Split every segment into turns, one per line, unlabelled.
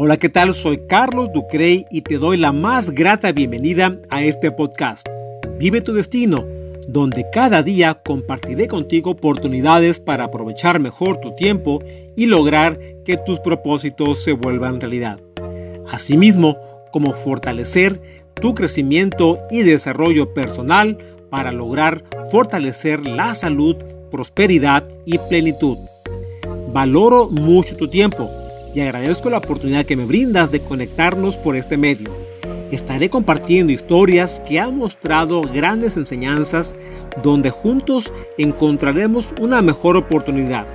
Hola, ¿qué tal? Soy Carlos Ducrey y te doy la más grata bienvenida a este podcast. Vive tu destino, donde cada día compartiré contigo oportunidades para aprovechar mejor tu tiempo y lograr que tus propósitos se vuelvan realidad. Asimismo, como fortalecer tu crecimiento y desarrollo personal para lograr fortalecer la salud, prosperidad y plenitud. Valoro mucho tu tiempo agradezco la oportunidad que me brindas de conectarnos por este medio. Estaré compartiendo historias que han mostrado grandes enseñanzas donde juntos encontraremos una mejor oportunidad.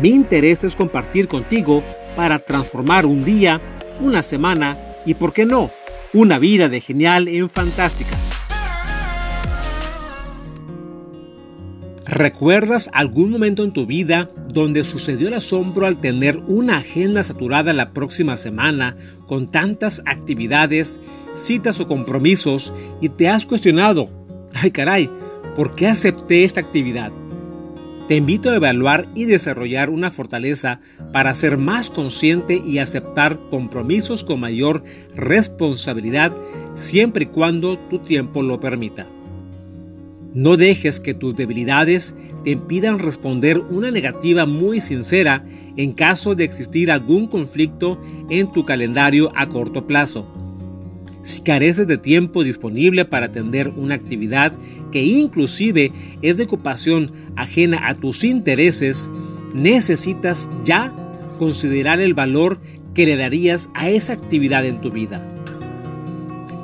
Mi interés es compartir contigo para transformar un día, una semana y, por qué no, una vida de genial en fantástica. ¿Recuerdas algún momento en tu vida donde sucedió el asombro al tener una agenda saturada la próxima semana con tantas actividades, citas o compromisos y te has cuestionado, ay caray, ¿por qué acepté esta actividad? Te invito a evaluar y desarrollar una fortaleza para ser más consciente y aceptar compromisos con mayor responsabilidad siempre y cuando tu tiempo lo permita. No dejes que tus debilidades te impidan responder una negativa muy sincera en caso de existir algún conflicto en tu calendario a corto plazo. Si careces de tiempo disponible para atender una actividad que inclusive es de ocupación ajena a tus intereses, necesitas ya considerar el valor que le darías a esa actividad en tu vida.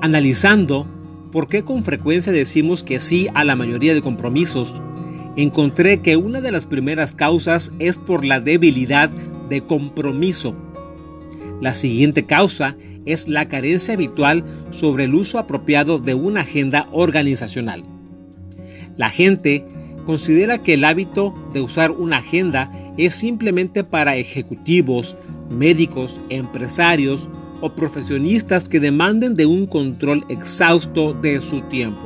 Analizando por qué con frecuencia decimos que sí a la mayoría de compromisos, encontré que una de las primeras causas es por la debilidad de compromiso. La siguiente causa es la carencia habitual sobre el uso apropiado de una agenda organizacional. La gente considera que el hábito de usar una agenda es simplemente para ejecutivos, médicos, empresarios o profesionistas que demanden de un control exhausto de su tiempo.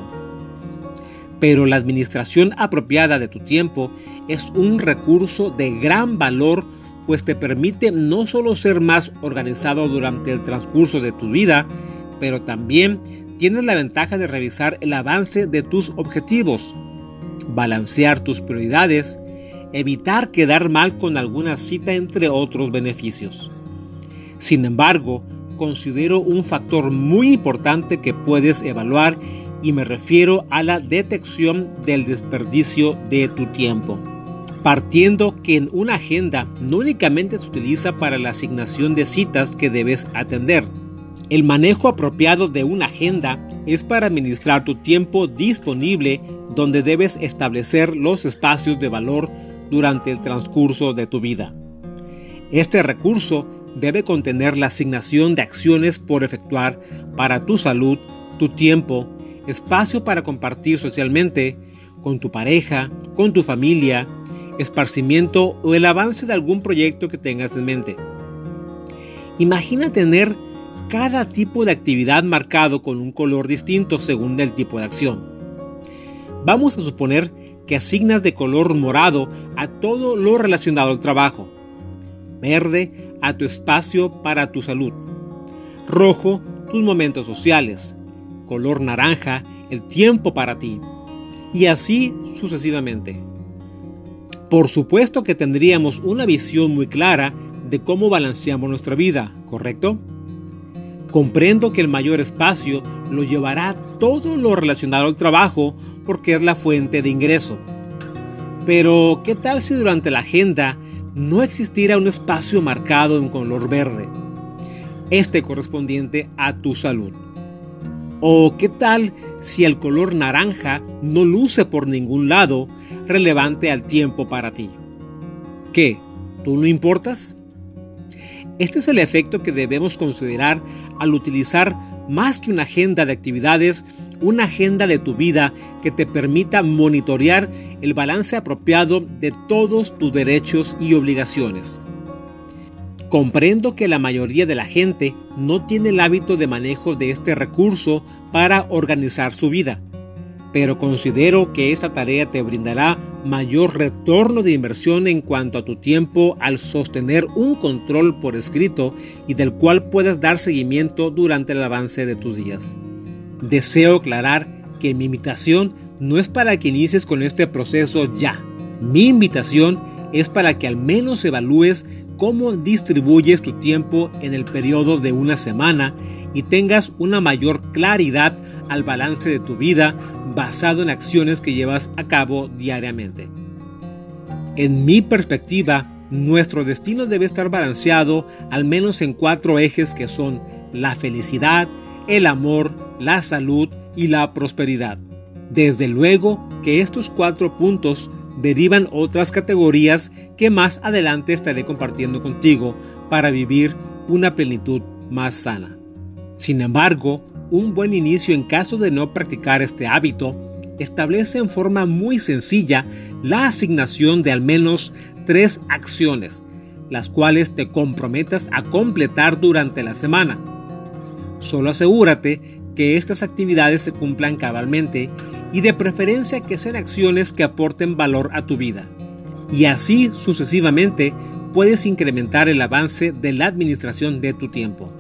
Pero la administración apropiada de tu tiempo es un recurso de gran valor pues te permite no solo ser más organizado durante el transcurso de tu vida, pero también tienes la ventaja de revisar el avance de tus objetivos, balancear tus prioridades, evitar quedar mal con alguna cita entre otros beneficios. Sin embargo, considero un factor muy importante que puedes evaluar y me refiero a la detección del desperdicio de tu tiempo partiendo que en una agenda no únicamente se utiliza para la asignación de citas que debes atender. El manejo apropiado de una agenda es para administrar tu tiempo disponible donde debes establecer los espacios de valor durante el transcurso de tu vida. Este recurso debe contener la asignación de acciones por efectuar para tu salud, tu tiempo, espacio para compartir socialmente, con tu pareja, con tu familia, esparcimiento o el avance de algún proyecto que tengas en mente. Imagina tener cada tipo de actividad marcado con un color distinto según el tipo de acción. Vamos a suponer que asignas de color morado a todo lo relacionado al trabajo, verde a tu espacio para tu salud, rojo tus momentos sociales, color naranja el tiempo para ti, y así sucesivamente. Por supuesto que tendríamos una visión muy clara de cómo balanceamos nuestra vida, ¿correcto? Comprendo que el mayor espacio lo llevará todo lo relacionado al trabajo porque es la fuente de ingreso. Pero, ¿qué tal si durante la agenda no existiera un espacio marcado en color verde? Este correspondiente a tu salud. ¿O qué tal si el color naranja no luce por ningún lado relevante al tiempo para ti? ¿Qué? ¿Tú no importas? Este es el efecto que debemos considerar al utilizar más que una agenda de actividades, una agenda de tu vida que te permita monitorear el balance apropiado de todos tus derechos y obligaciones. Comprendo que la mayoría de la gente no tiene el hábito de manejo de este recurso para organizar su vida. Pero considero que esta tarea te brindará mayor retorno de inversión en cuanto a tu tiempo al sostener un control por escrito y del cual puedas dar seguimiento durante el avance de tus días. Deseo aclarar que mi invitación no es para que inicies con este proceso ya. Mi invitación es para que al menos evalúes cómo distribuyes tu tiempo en el periodo de una semana y tengas una mayor claridad al balance de tu vida basado en acciones que llevas a cabo diariamente. En mi perspectiva, nuestro destino debe estar balanceado al menos en cuatro ejes que son la felicidad, el amor, la salud y la prosperidad. Desde luego que estos cuatro puntos derivan otras categorías que más adelante estaré compartiendo contigo para vivir una plenitud más sana. Sin embargo, un buen inicio en caso de no practicar este hábito establece en forma muy sencilla la asignación de al menos tres acciones, las cuales te comprometas a completar durante la semana. Solo asegúrate que estas actividades se cumplan cabalmente y de preferencia que sean acciones que aporten valor a tu vida. Y así sucesivamente puedes incrementar el avance de la administración de tu tiempo.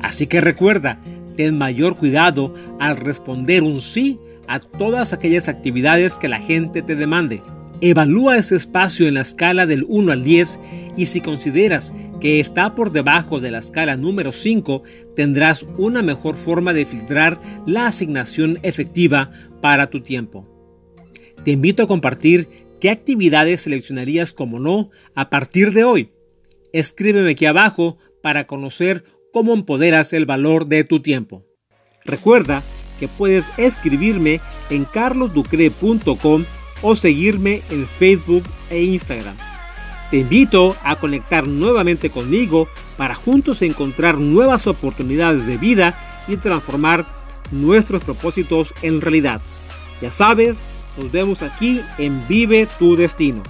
Así que recuerda, ten mayor cuidado al responder un sí a todas aquellas actividades que la gente te demande. Evalúa ese espacio en la escala del 1 al 10 y si consideras que está por debajo de la escala número 5, tendrás una mejor forma de filtrar la asignación efectiva para tu tiempo. Te invito a compartir qué actividades seleccionarías como no a partir de hoy. Escríbeme aquí abajo para conocer cómo empoderas el valor de tu tiempo. Recuerda que puedes escribirme en carlosducre.com o seguirme en Facebook e Instagram. Te invito a conectar nuevamente conmigo para juntos encontrar nuevas oportunidades de vida y transformar nuestros propósitos en realidad. Ya sabes, nos vemos aquí en Vive tu Destino.